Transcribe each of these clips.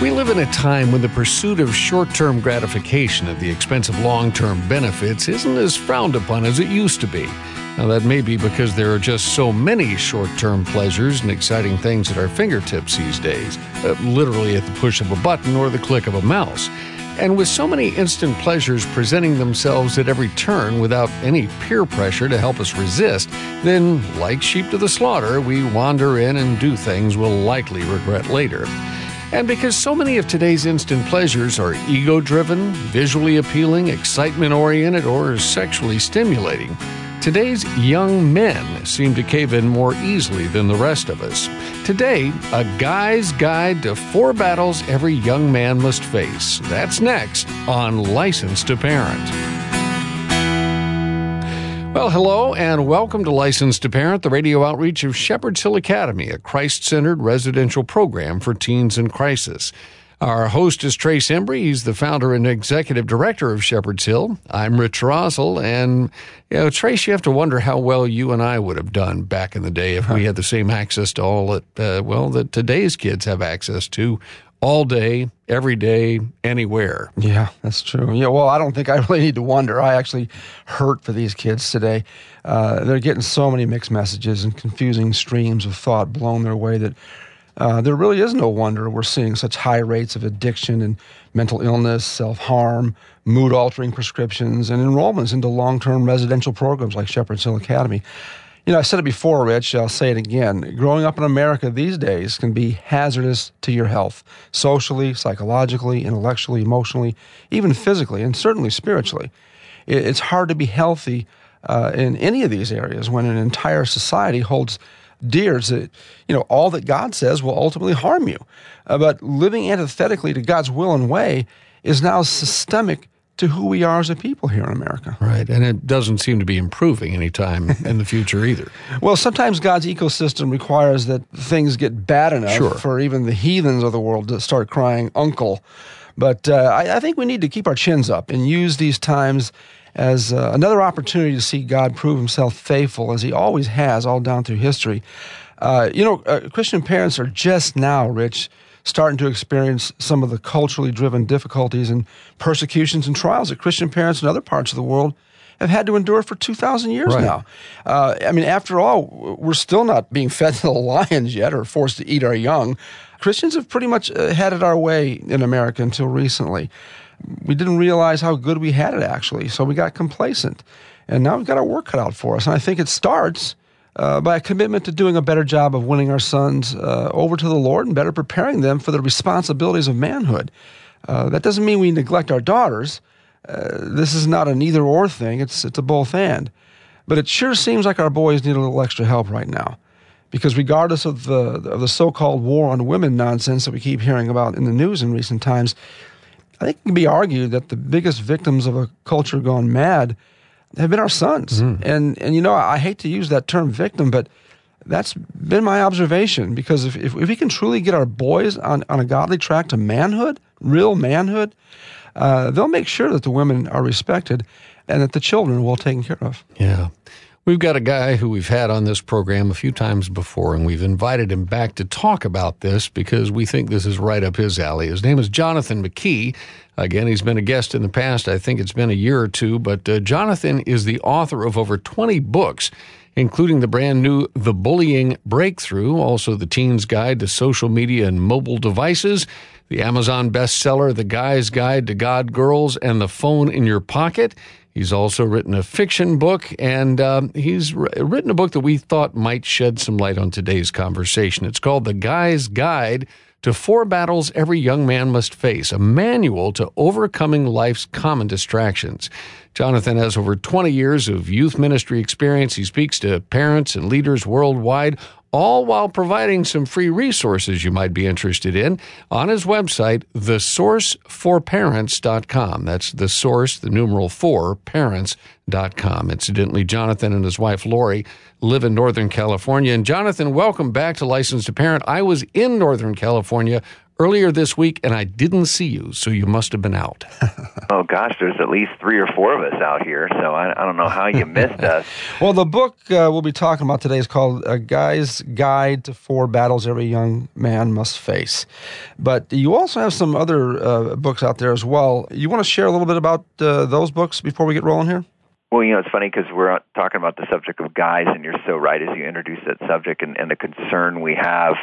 We live in a time when the pursuit of short term gratification at the expense of long term benefits isn't as frowned upon as it used to be. Now, that may be because there are just so many short term pleasures and exciting things at our fingertips these days, uh, literally at the push of a button or the click of a mouse. And with so many instant pleasures presenting themselves at every turn without any peer pressure to help us resist, then, like sheep to the slaughter, we wander in and do things we'll likely regret later. And because so many of today's instant pleasures are ego driven, visually appealing, excitement oriented, or sexually stimulating, today's young men seem to cave in more easily than the rest of us. Today, a guy's guide to four battles every young man must face. That's next on License to Parent. Well, hello and welcome to License to Parent, the radio outreach of Shepherd's Hill Academy, a Christ centered residential program for teens in crisis. Our host is Trace Embry. He's the founder and executive director of Shepherd's Hill. I'm Rich Rosell. And, you know, Trace, you have to wonder how well you and I would have done back in the day if we had the same access to all that, uh, well, that today's kids have access to all day, every day, anywhere. Yeah, that's true. Yeah, well, I don't think I really need to wonder. I actually hurt for these kids today. Uh, they're getting so many mixed messages and confusing streams of thought blown their way that uh, there really is no wonder we're seeing such high rates of addiction and mental illness, self harm, mood altering prescriptions, and enrollments into long term residential programs like Shepherd's Hill Academy. You know, I said it before, Rich, I'll say it again. Growing up in America these days can be hazardous to your health, socially, psychologically, intellectually, emotionally, even physically, and certainly spiritually. It's hard to be healthy uh, in any of these areas when an entire society holds dear that, you know, all that God says will ultimately harm you. Uh, but living antithetically to God's will and way is now systemic to who we are as a people here in America. Right. And it doesn't seem to be improving anytime in the future either. Well, sometimes God's ecosystem requires that things get bad enough sure. for even the heathens of the world to start crying uncle. But uh, I, I, think we need to keep our chins up and use these times as uh, another opportunity to see God prove himself faithful, as he always has all down through history. Uh, you know, uh, Christian parents are just now, Rich, starting to experience some of the culturally driven difficulties and persecutions and trials that Christian parents in other parts of the world have had to endure for 2,000 years right. now. Uh, I mean, after all, we're still not being fed to the lions yet or forced to eat our young. Christians have pretty much uh, had it our way in America until recently. We didn't realize how good we had it actually, so we got complacent. And now we've got our work cut out for us. And I think it starts uh, by a commitment to doing a better job of winning our sons uh, over to the Lord and better preparing them for the responsibilities of manhood. Uh, that doesn't mean we neglect our daughters. Uh, this is not an either or thing, it's, it's a both and. But it sure seems like our boys need a little extra help right now. Because regardless of the, of the so called war on women nonsense that we keep hearing about in the news in recent times, I think it can be argued that the biggest victims of a culture gone mad have been our sons. Mm. And and you know, I hate to use that term victim, but that's been my observation because if, if, if we can truly get our boys on, on a godly track to manhood, real manhood, uh, they'll make sure that the women are respected and that the children are well taken care of. Yeah. We've got a guy who we've had on this program a few times before, and we've invited him back to talk about this because we think this is right up his alley. His name is Jonathan McKee. Again, he's been a guest in the past. I think it's been a year or two, but uh, Jonathan is the author of over 20 books, including the brand new The Bullying Breakthrough, also The Teen's Guide to Social Media and Mobile Devices, the Amazon bestseller The Guy's Guide to God Girls, and The Phone in Your Pocket. He's also written a fiction book, and um, he's written a book that we thought might shed some light on today's conversation. It's called The Guy's Guide to four battles every young man must face, a manual to overcoming life's common distractions. Jonathan has over 20 years of youth ministry experience. He speaks to parents and leaders worldwide all while providing some free resources you might be interested in on his website, thesourceforparents.com. That's the source, the numeral four, parents.com. Incidentally, Jonathan and his wife Lori live in Northern California. And Jonathan, welcome back to License to Parent. I was in Northern California earlier this week, and I didn't see you, so you must have been out. oh gosh, there's at least three or four of us out here, so I, I don't know how you missed us. well, the book uh, we'll be talking about today is called "A Guy's Guide to Four Battles Every Young Man Must Face," but you also have some other uh, books out there as well. You want to share a little bit about uh, those books before we get rolling here? Well, you know, it's funny because we're talking about the subject of guys, and you're so right as you introduce that subject and, and the concern we have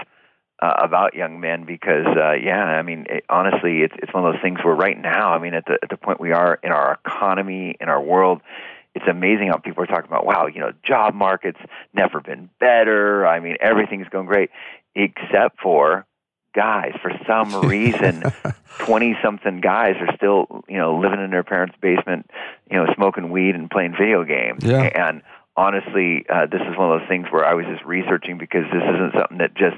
uh, about young men. Because, uh, yeah, I mean, it, honestly, it's it's one of those things where right now, I mean, at the at the point we are in our economy, in our world, it's amazing how people are talking about, wow, you know, job market's never been better. I mean, everything's going great, except for guys. For some reason, 20 something guys are still, you know, living in their parents' basement, you know, smoking weed and playing video games. Yeah. And honestly, uh, this is one of those things where I was just researching because this isn't something that just,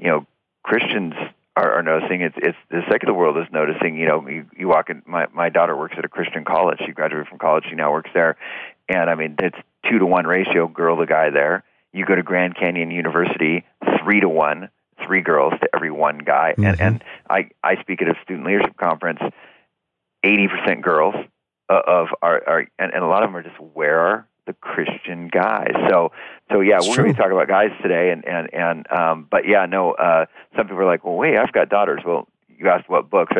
you know, Christians are, are noticing. It's it's the secular world is noticing. You know, you, you walk in. My my daughter works at a Christian college. She graduated from college. She now works there, and I mean it's two to one ratio, girl to guy there. You go to Grand Canyon University, three to one three girls to every one guy. Mm-hmm. And and I I speak at a student leadership conference. Eighty percent girls uh, of our, our and, and a lot of them are just where the Christian guys. So so yeah, we're going to talk about guys today. And and and um, but yeah, no. Uh, some people are like, well, wait, I've got daughters. Well, you asked what books.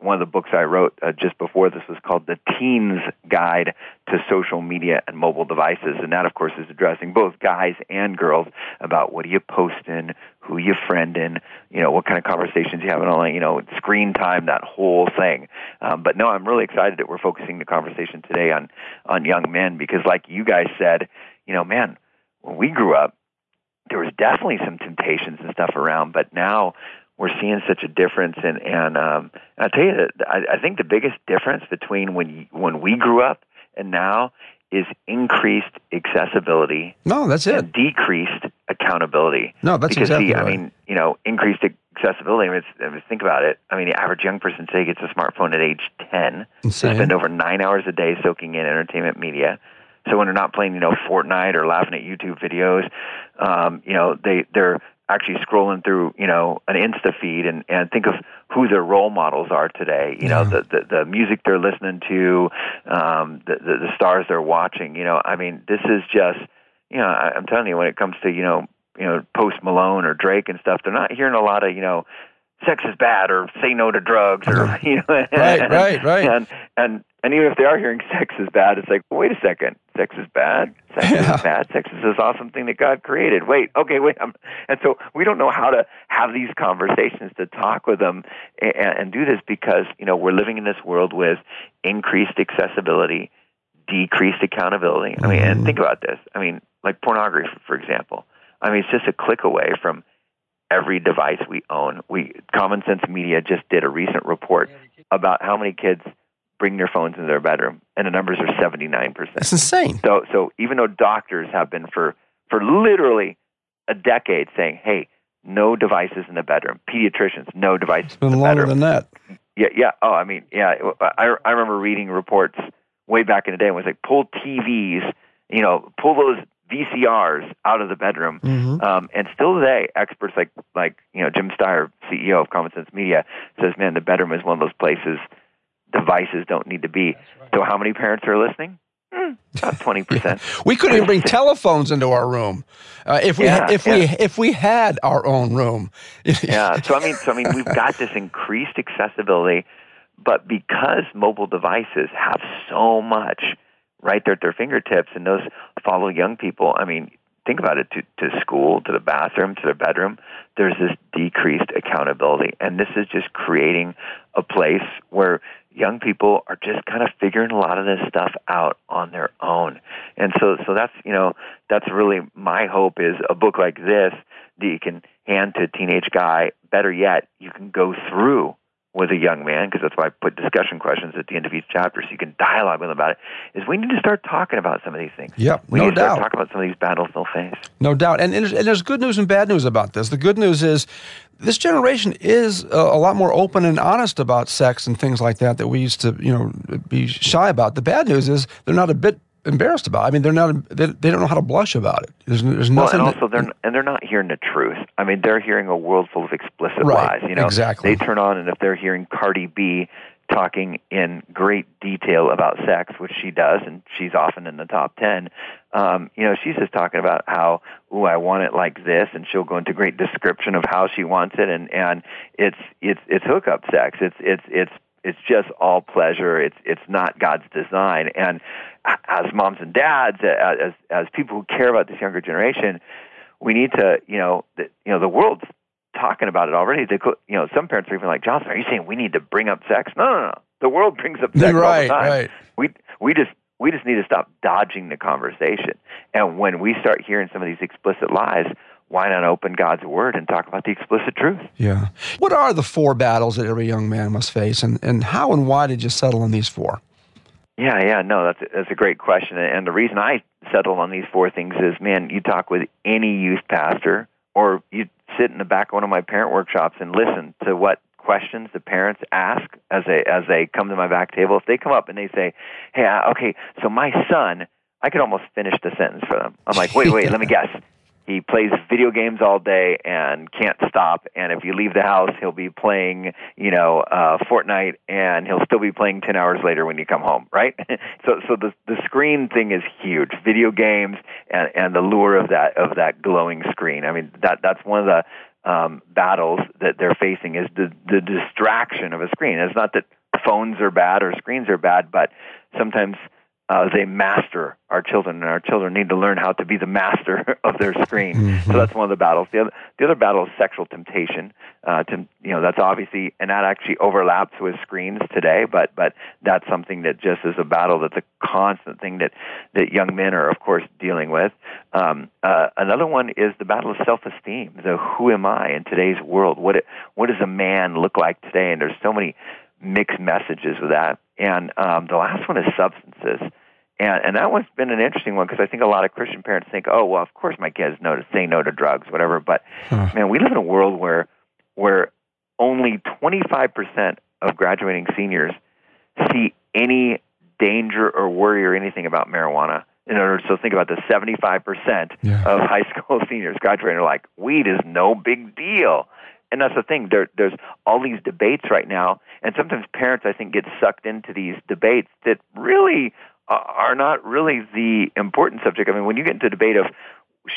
One of the books I wrote uh, just before this was called The Teen's Guide to Social Media and Mobile Devices. And that, of course, is addressing both guys and girls about what do you post in, who you friend in, you know, what kind of conversations you have online, you know, screen time, that whole thing. Um, but no, I'm really excited that we're focusing the conversation today on, on young men because, like you guys said, you know, man, when we grew up, there was definitely some temptations and stuff around, but now we're seeing such a difference and and um I tell you that I, I think the biggest difference between when when we grew up and now is increased accessibility. No, that's it. decreased accountability. No, that's because exactly see, right. I mean, you know, increased accessibility. I mean, I mean, think about it. I mean, the average young person today gets a smartphone at age ten. Insane. They spend over nine hours a day soaking in entertainment media. So when they're not playing, you know, Fortnite or laughing at YouTube videos, um, you know, they they're actually scrolling through, you know, an Insta feed and, and think of who their role models are today. You know, the, the, the music they're listening to, um, the, the, the stars they're watching. You know, I mean, this is just, you know, I, I'm telling you, when it comes to, you know, you know, Post Malone or Drake and stuff, they're not hearing a lot of, you know, sex is bad or say no to drugs or you know right right right and and and even if they are hearing sex is bad it's like wait a second sex is bad sex Yeah. is bad sex is this awesome thing that god created. Wait okay wait I'm, and so we don't know how to have these conversations to talk with them and, and do this because you know we're living in this world with increased accessibility decreased accountability. I mean and mm-hmm. think about this. I mean like pornography for example. I mean it's just a click away from every device we own. We Common Sense Media just did a recent report about how many kids bring their phones into their bedroom, and the numbers are seventy nine percent. That's insane. So, so even though doctors have been for for literally a decade saying, "Hey, no devices in the bedroom," pediatricians, no devices It's been in the longer bedroom. than that. Yeah, yeah. Oh, I mean, yeah. I I remember reading reports way back in the day. It was like pull TVs, you know, pull those VCRs out of the bedroom. Mhm. Um, and still today, experts like like you know Jim Steyer, CEO of Common Sense Media, says, "Man, the bedroom is one of those places devices don't need to be." So, how many parents are listening? Hmm, about twenty percent. We couldn't even bring telephones into our room uh, if we Yeah, if we if we had our own room. yeah. So I mean, so I mean, we've got this increased accessibility, but because mobile devices have so much right there at their fingertips, and those follow young people. I mean, think about it: to to school, to the bathroom, to their bedroom. There's this decreased accountability, and this is just creating a place where young people are just kind of figuring a lot of this stuff out on their own. And so so that's, you know, that's really my hope is a book like this that you can hand to a teenage guy. Better yet, you can go through with a young man, because that's why I put discussion questions at the end of each chapter so you can dialogue with them about it, is we need to start talking about some of these things. Yep, we no need to start doubt. talking about some of these battles they'll face. No doubt. And, and, there's, and there's good news and bad news about this. The good news is this generation is a, a lot more open and honest about sex and things like that that we used to, you know, be shy about. The bad news is they're not a bit embarrassed about. I mean, they're not. They, they don't know how to blush about it. There's, there's well, nothing. and also that, they're and they're not hearing the truth. I mean, they're hearing a world full of explicit Right, lies. You know, exactly. They turn on, and if they're hearing Cardi B talking in great detail about sex, which she does, and she's often in the top ten. Um, you know, she's just talking about how, "Ooh, I want it like this," and she'll go into great description of how she wants it, and and it's it's it's hookup sex. It's it's it's it's just all pleasure. It's it's not God's design. And as moms and dads, as as people who care about this younger generation, we need to, you know, the, you know, the world's talking about it already. They, you know, some parents are even like, Johnson, are you saying we need to bring up sex? No, no, no. The world brings up sex all the Right, time. right. We we just we just need to stop dodging the conversation. And when we start hearing some of these explicit lies, why not open God's word and talk about the explicit truth? yeah. What are the four battles that every young man must face, and and how and why did you settle on these four? Yeah, yeah, no, that's a, that's a great question, and the reason I settled on these four things is, man, you talk with any youth pastor, or you sit in the back of one of my parent workshops and listen to what questions the parents ask as they as they come to my back table. If they come up and they say, "Hey, okay, so my son," I could almost finish the sentence for them. I'm like, "Wait, wait, let me guess." He plays video games all day and can't stop. And if you leave the house, he'll be playing, you know, uh, Fortnite, and he'll still be playing ten hours later when you come home, right? so, so the the screen thing is huge. Video games and and the lure of that of that glowing screen. I mean, that that's one of the um, battles that they're facing is the the distraction of a screen. It's not that phones are bad or screens are bad, but sometimes uh, they master our children, and our children need to learn how to be the master of their screen. So that's one of the battles. The other, the other battle is sexual temptation. Uh, to, you know, that's obviously, and that actually overlaps with screens today. But but that's something that just is a battle that's a constant thing that that young men are, of course, dealing with. Um, uh, another one is the battle of self-esteem. The who am I in today's world? What it, what does a man look like today? And there's so many mixed messages with that. And um, the last one is substances. And, and that one's been an interesting one because I think a lot of Christian parents think, oh, well, of course my kids know to say no to drugs, whatever. But Huh. man, we live in a world where where only 25% of graduating seniors see any danger or worry or anything about marijuana. In words, so think about the 75% Yeah. of high school seniors graduating are like, weed is no big deal. And that's the thing. There, there's all these debates right now, and sometimes parents, I think, get sucked into these debates that really are not really the important subject. I mean, when you get into debate of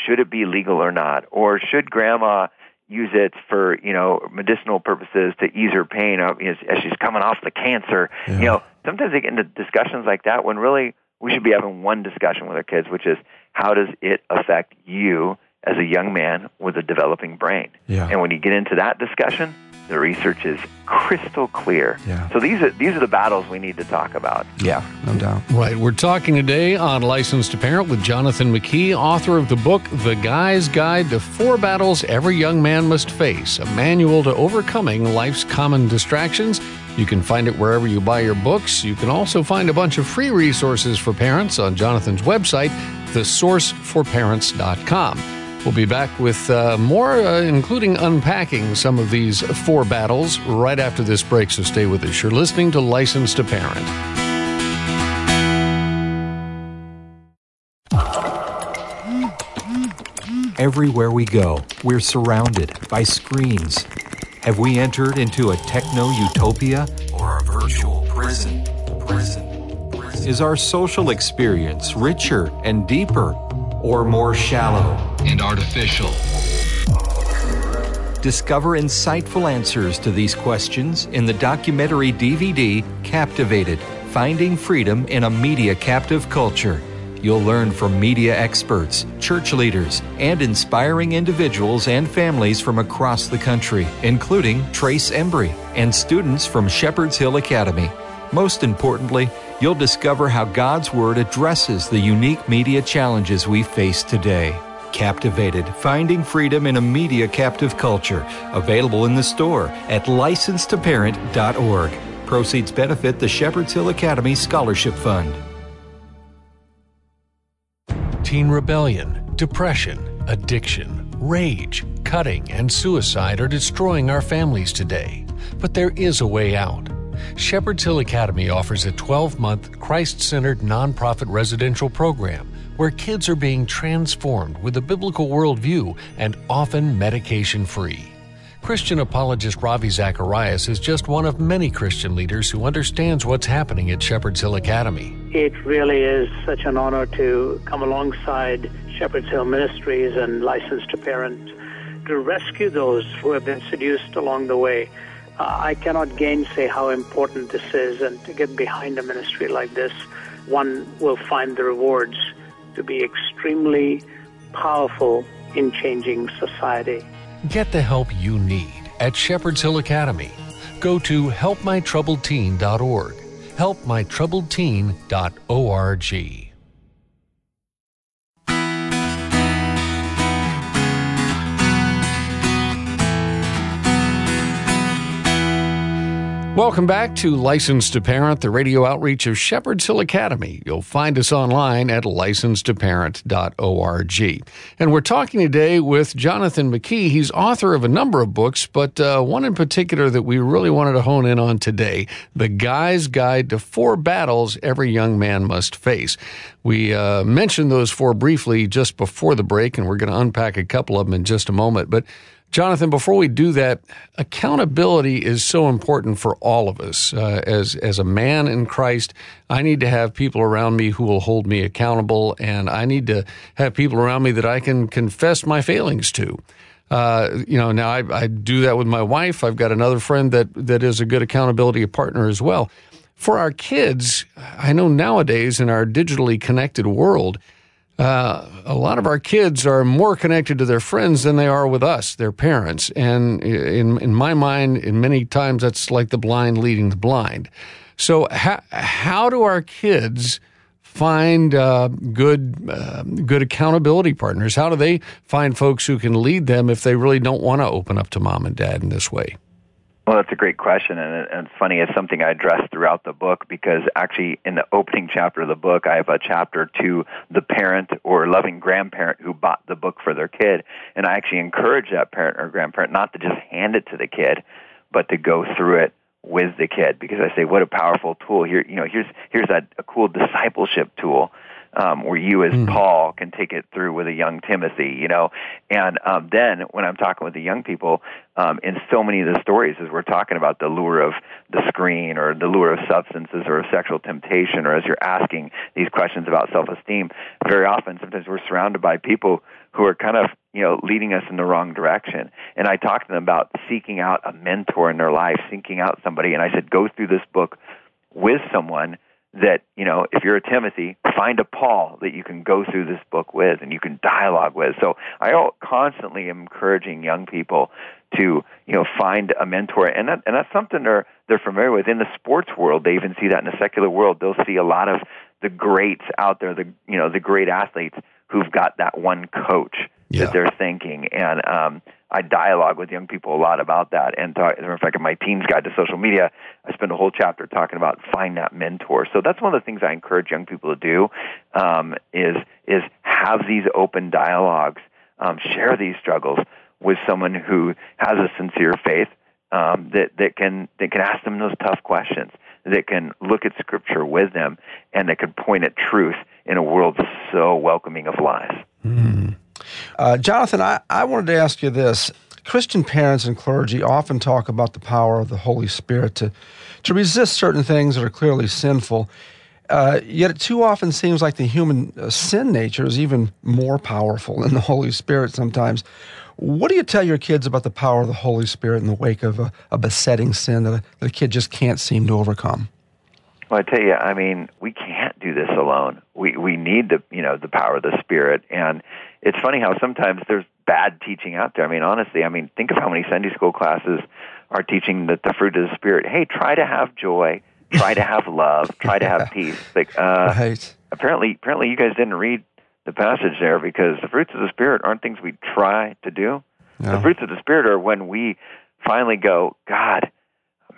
should it be legal or not, or should grandma use it for you know medicinal purposes to ease her pain uh, as, as she's coming off the cancer, Yeah. you know, sometimes they get into discussions like that when really we should be having one discussion with our kids, which is how does it affect you as a young man with a developing brain? Yeah. And when you get into that discussion, the research is crystal clear. Yeah. So these are these are the battles we need to talk about. Yeah, no doubt. Right. We're talking today on License to Parent with Jonathan McKee, author of the book The Guy's Guide to Four Battles Every Young Man Must Face, a manual to overcoming life's common distractions. You can find it wherever you buy your books. You can also find a bunch of free resources for parents on Jonathan's website, thesourceforparents.com. We'll be back with uh, more, uh, including unpacking some of these four battles right after this break, so stay with us. You're listening to License to Parent. Everywhere we go, we're surrounded by screens. Have we entered into a techno utopia or a virtual prison? Prison. prison. Is our social experience richer and deeper or more shallow and artificial? Discover insightful answers to these questions in the documentary DVD Captivated Finding Freedom in a Media Captive Culture. You'll learn from media experts, church leaders, and inspiring individuals and families from across the country, including Trace Embry and students from Shepherd's Hill Academy. Most importantly, you'll discover how God's Word addresses the unique media challenges we face today. Captivated Finding Freedom in a Media Captive Culture, available in the store at license2parent.org. Proceeds benefit the Shepherd's Hill Academy Scholarship Fund. Teen rebellion, depression, addiction, rage, cutting, and suicide are destroying our families today. But there is a way out. Shepherd's Hill Academy offers a 12 month, Christ centered nonprofit residential program where kids are being transformed with a biblical worldview and often medication free. Christian apologist Ravi Zacharias is just one of many Christian leaders who understands what's happening at Shepherd's Hill Academy. It really is such an honor to come alongside Shepherd's Hill Ministries and Licensed to Parent to rescue those who have been seduced along the way. Uh, I cannot gainsay how important this is, and to get behind a ministry like this, one will find the rewards to be extremely powerful in changing society. Get the help you need at Shepherd's Hill Academy. Go to helpmytroubledteen.org. helpmytroubledteen.org. Welcome back to Licensed to Parent, the radio outreach of Shepherd's Hill Academy. You'll find us online at licensedtoparent.org. And we're talking today with Jonathan McKee. He's author of a number of books, but uh, one in particular that we really wanted to hone in on today The Guy's Guide to Four Battles Every Young Man Must Face. We uh, mentioned those four briefly just before the break, and we're going to unpack a couple of them in just a moment. But Jonathan, before we do that, accountability is so important for all of us. Uh, as as a man in Christ, I need to have people around me who will hold me accountable, and I need to have people around me that I can confess my failings to. Uh, you know, now I, I do that with my wife. I've got another friend that that is a good accountability partner as well. For our kids, I know nowadays in our digitally connected world uh, a lot of our kids are more connected to their friends than they are with us, their parents. And in, in my mind, in many times, that's like the blind leading the blind. So, how, how do our kids find uh, good uh, good accountability partners? How do they find folks who can lead them if they really don't want to open up to mom and dad in this way? Well, that's a great question, and, and it's funny. It's something I address throughout the book because actually, in the opening chapter of the book, I have a chapter to the parent or loving grandparent who bought the book for their kid, and I actually encourage that parent or grandparent not to just hand it to the kid, but to go through it with the kid because I say, what a powerful tool here. You know, here's here's a, a cool discipleship tool um, where you as mm. Paul can take it through with a young Timothy, you know. And um, then when I'm talking with the young people, um, in so many of the stories, as we're talking about the lure of the screen or the lure of substances or of sexual temptation, or as you're asking these questions about self-esteem, very often, sometimes we're surrounded by people who are kind of you know leading us in the wrong direction and i talked to them about seeking out a mentor in their life seeking out somebody and i said go through this book with someone that, you know, if you're a Timothy, find a Paul that you can go through this book with and you can dialogue with. So I constantly am encouraging young people to, you know, find a mentor. And that, and that's something they're, they're familiar with. In the sports world, they even see that in the secular world. They'll see a lot of the greats out there, the, you know, the great athletes who've got that one coach yeah. that they're thinking. And, um, I dialogue with young people a lot about that. And talk, as a matter of fact, in my teens guide to social media, I spend a whole chapter talking about find that mentor. So that's one of the things I encourage young people to do um, is is have these open dialogues, um, share these struggles with someone who has a sincere faith um, that that can that can ask them those tough questions, that can look at Scripture with them, and that can point at truth in a world so welcoming of lies. Mm. Uh, Jonathan, I, I wanted to ask you this. Christian parents and clergy often talk about the power of the Holy Spirit to, to resist certain things that are clearly sinful. Uh, yet it too often seems like the human uh, sin nature is even more powerful than the Holy Spirit sometimes. What do you tell your kids about the power of the Holy Spirit in the wake of a, a besetting sin that a, that a kid just can't seem to overcome? Well, I tell you, I mean, we can't this alone. We we need the you know the power of the Spirit, and it's funny how sometimes there's bad teaching out there. I mean, honestly, I mean, think of how many Sunday school classes are teaching that the fruit of the Spirit. Hey, try to have joy, try to have love, try to have peace. Like, uh, right. apparently, apparently, you guys didn't read the passage there because the fruits of the Spirit aren't things we try to do. No. The fruits of the Spirit are when we finally go, God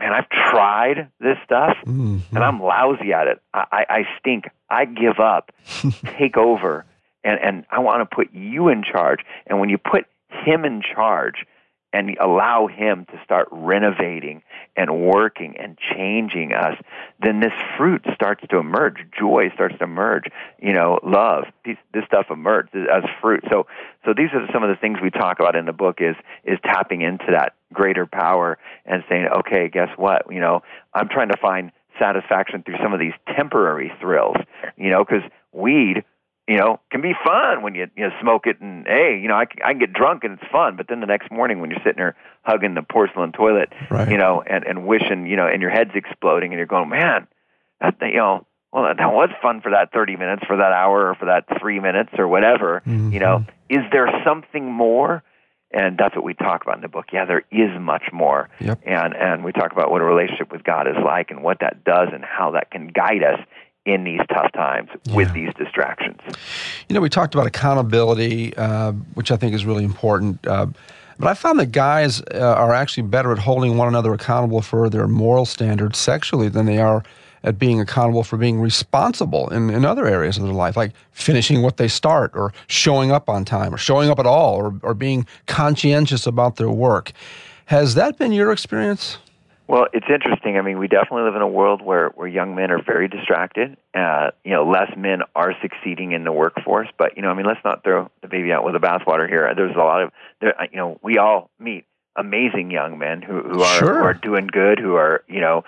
man, I've tried this stuff mm-hmm. and I'm lousy at it. I, I, I stink. I give up. Take over. And, and I want to put you in charge. And when you put him in charge, and allow Him to start renovating and working and changing us, then this fruit starts to emerge. Joy starts to emerge. You know, love. This, this stuff emerges as fruit. So, so these are some of the things we talk about in the book. Is is tapping into that greater power and saying, okay, guess what? You know, I'm trying to find satisfaction through some of these temporary thrills. You know, because weed you know, can be fun when you you know smoke it and hey, you know, I can, I can get drunk and it's fun. But then the next morning when you're sitting there hugging the porcelain toilet, right. you know, and and wishing, you know, and your head's exploding and you're going, man, that you know, well that was fun for that 30 minutes, for that hour, or for that three minutes or whatever. Mm-hmm. You know, is there something more? And that's what we talk about in the book. Yeah, there is much more. Yep. And and we talk about what a relationship with God is like and what that does and how that can guide us in these tough times yeah. with these distractions. You know, we talked about accountability, uh, which I think is really important. Uh, but I found that guys uh, are actually better at holding one another accountable for their moral standards sexually than they are at being accountable for being responsible in, in other areas of their life, like finishing what they start, or showing up on time, or showing up at all, or, or being conscientious about their work. Has that been your experience? Well, it's interesting. I mean, we definitely live in a world where, where young men are very distracted. Uh, you know, less men are succeeding in the workforce. But, you know, I mean, let's not throw the baby out with the bathwater here. There's a lot of, there, you know, we all meet amazing young men who, who are sure. who are doing good, who are, you know,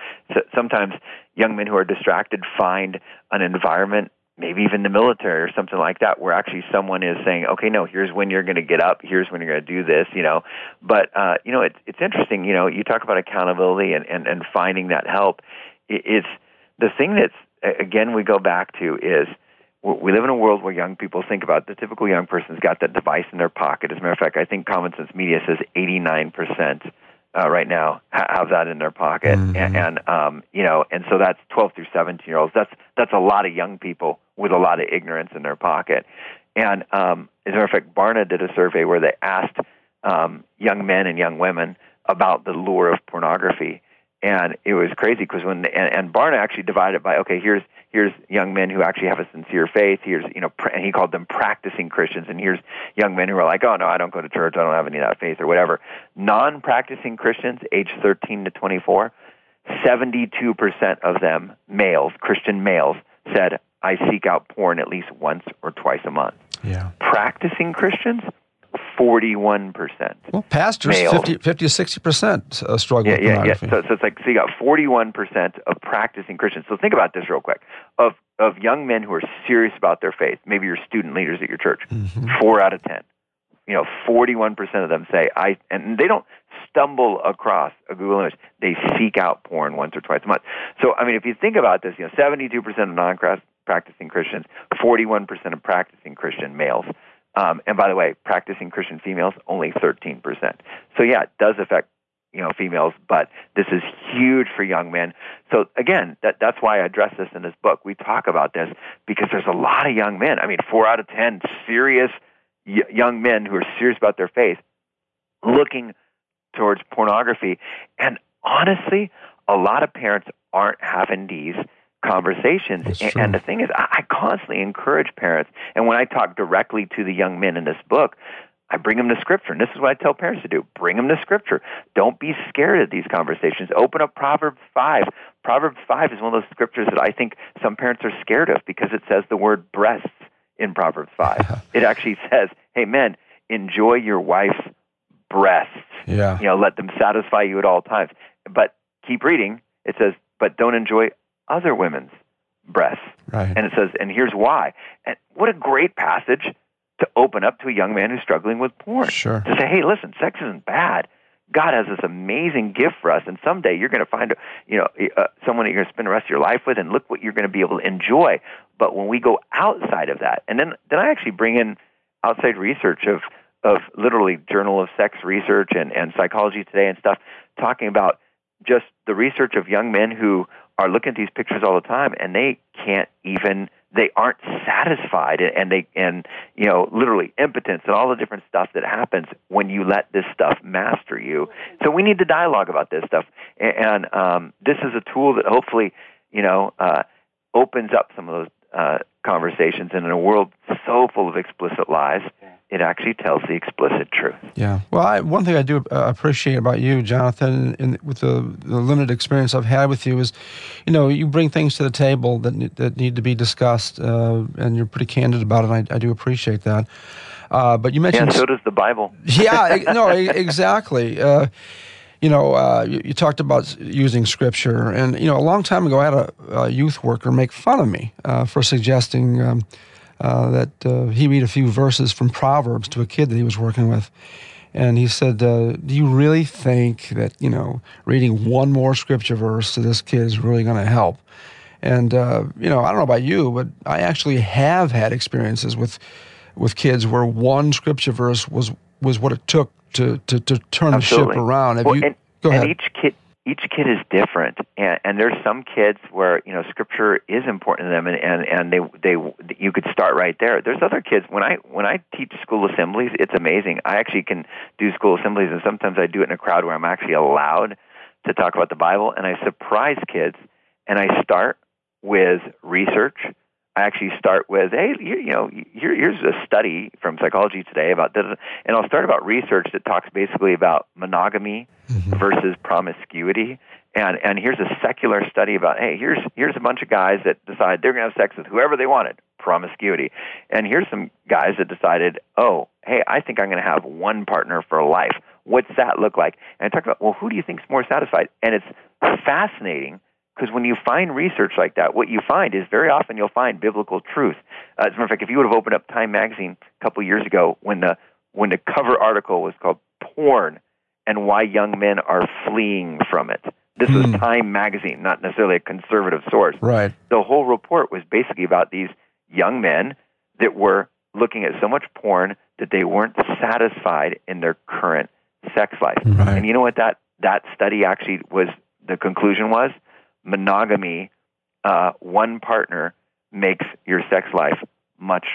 sometimes young men who are distracted find an environment maybe even the military or something like that where actually someone is saying okay no here's when you're going to get up here's when you're going to do this you know but uh you know it's it's interesting you know you talk about accountability and and, and finding that help it's the thing that's again we go back to is we live in a world where young people think about the typical young person's got that device in their pocket. As a matter of fact, I think Common Sense Media says 89% uh, right now have that in their pocket, mm-hmm. and, and um, you know, and so that's 12 through 17 year olds. That's that's a lot of young people with a lot of ignorance in their pocket. And um, as a matter of fact, Barna did a survey where they asked um, young men and young women about the lure of pornography, and it was crazy because when and, and Barna actually divided by okay, here's here's young men who actually have a sincere faith. Here's, you know, and he called them practicing Christians. And here's young men who are like, oh no, I don't go to church. I don't have any of that faith or whatever. Non-practicing Christians, age 13 to 24, 72% of them, males, Christian males, said, I seek out porn at least once or twice a month. Yeah. Practicing Christians, 41%. Well, pastors, 50, 50 to 60% uh, struggle yeah, with yeah, pornography. Yeah, so, so it's like, so you got 41% of practicing Christians. So think about this real quick. Of, of young men who are serious about their faith, maybe you're student leaders at your church, mm-hmm. four out of 10. You know, 41% of them say, I, and they don't stumble across a Google image. They seek out porn once or twice a month. So, I mean, if you think about this, you know, 72% of non-practicing Christians, 41% of practicing Christian males. Um, and by the way, practicing Christian females only 13%. So yeah, it does affect you know females, but this is huge for young men. So again, that that's why I address this in this book. We talk about this because there's a lot of young men. I mean, four out of ten serious y- young men who are serious about their faith looking towards pornography. And honestly, a lot of parents aren't having these conversations. And, and, the thing is, I, I constantly encourage parents, and when I talk directly to the young men in this book, I bring them to Scripture. And this is what I tell parents to do bring them to Scripture. Don't be scared of these conversations. Open up Proverbs 5. Proverbs 5 is one of those scriptures that I think some parents are scared of because it says the word breasts in Proverbs 5. it actually says, hey, men, enjoy your wife's breasts. Yeah. You know, let them satisfy you at all times. But keep reading. It says, but don't enjoy other women's breasts. Right. And it says, and here's why. And what a great passage to open up to a young man who's struggling with porn. Sure. To say, hey, listen, sex isn't bad. God has this amazing gift for us, and someday you're going to find, you know, uh, someone you're going to spend the rest of your life with, and look what you're going to be able to enjoy. But when we go outside of that, and then then I actually bring in outside research of of literally Journal of Sex Research and and Psychology Today and stuff, talking about just the research of young men who are looking at these pictures all the time and they can't even they aren't satisfied and they and you know literally impotence and all the different stuff that happens when you let this stuff master you. So we need to dialogue about this stuff. And um, this is a tool that hopefully you know uh, opens up some of those uh, conversations and in a world so full of explicit lies it actually tells the explicit truth. Yeah. Well, I, one thing I do uh, appreciate about you, Jonathan, and with the, the, limited experience I've had with you, is, you know, you bring things to the table that that need to be discussed, uh, and you're pretty candid about it. I, I do appreciate that. Uh, but you mentioned, and so does the Bible. yeah. No. exactly. Uh, you know, uh, you, you, talked about using scripture, and you know, a long time ago, I had a, a youth worker make fun of me uh, for suggesting. Um, uh, that uh, he read a few verses from Proverbs to a kid that he was working with. And he said, uh, Do you really think that, you know, reading one more scripture verse to this kid is really going to help? And, uh, you know, I don't know about you, but I actually have had experiences with, with kids where one scripture verse was, was what it took to, to, to turn Absolutely. the ship around. Have well, you, and, go ahead. And each kid, each kid is different. And, and there's some kids where you know scripture is important to them and, and and they they you could start right there. There's other kids when i when i teach school assemblies it's amazing. I actually can do school assemblies and sometimes i do it in a crowd where i'm actually allowed to talk about the bible. And i surprise kids and i start with research I actually start with, hey, you, you know, here, here's a study from Psychology Today about this, and I'll start about research that talks basically about monogamy mm-hmm. versus promiscuity, and and here's a secular study about, hey, here's here's a bunch of guys that decide they're going to have sex with whoever they wanted, promiscuity, and here's some guys that decided, oh, hey, I think I'm going to have one partner for life. What's that look like? And I talk about, well, who do you think's more satisfied? And it's fascinating because when you find research like that, what you find is very often you'll find biblical truth. Uh, as a matter of fact, if you would have opened up Time magazine a couple years ago when the when the cover article was called "Porn and Why Young Men Are Fleeing from It," this was hmm. Time magazine, not necessarily a conservative source. Right. The whole report was basically about these young men that were looking at so much porn that they weren't satisfied in their current sex life. Right. And you know what that that study actually was the conclusion was monogamy, uh, one partner makes your sex life much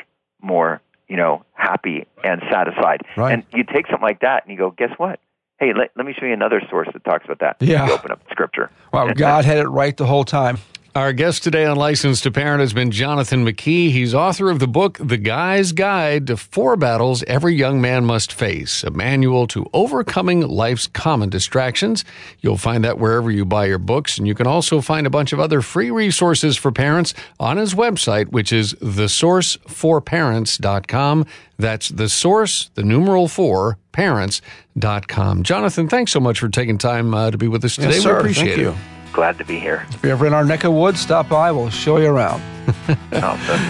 more, you know, happy and satisfied. Right. And you take something like that and you go, guess what? Hey, let, let me show you another source that talks about that. Yeah. You open up Scripture. Wow, God had it right the whole time. Our guest today on Licensed to Parent has been Jonathan McKee. He's author of the book, The Guy's Guide to Four Battles Every Young Man Must Face, a manual to overcoming life's common distractions. You'll find that wherever you buy your books, and you can also find a bunch of other free resources for parents on his website, which is thesourceforparents.com. That's the source, the numeral four, parents.com. Jonathan, thanks so much for taking time uh, to be with us today. Yes. We appreciate Thank it. You. Glad to be here. If you're ever in our neck of woods, stop by. We'll show you around.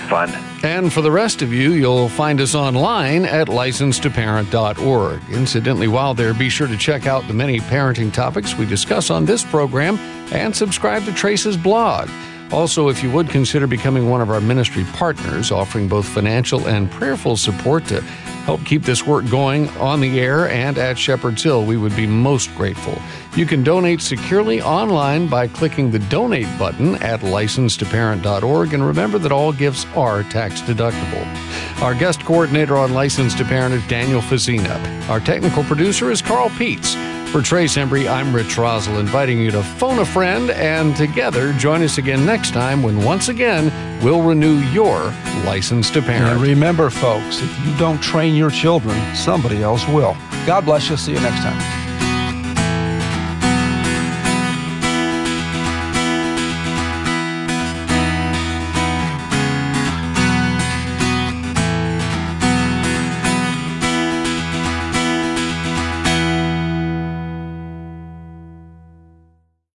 fun. And for the rest of you, you'll find us online at licensedtoparent.org. Incidentally, while there, be sure to check out the many parenting topics we discuss on this program and subscribe to Trace's blog. Also, if you would consider becoming one of our ministry partners, offering both financial and prayerful support to help keep this work going on the air and at Shepherd's Hill, we would be most grateful. You can donate securely online by clicking the donate button at licensedtoparent.org and remember that all gifts are tax deductible. Our guest coordinator on Licensed to Parent is Daniel Fazina. Our technical producer is Carl Peets. For Trace Embry, I'm Rich Rosell, inviting you to phone a friend and together join us again next time when once again we'll renew your license to parent. And remember, folks, if you don't train your children, somebody else will. God bless you. See you next time.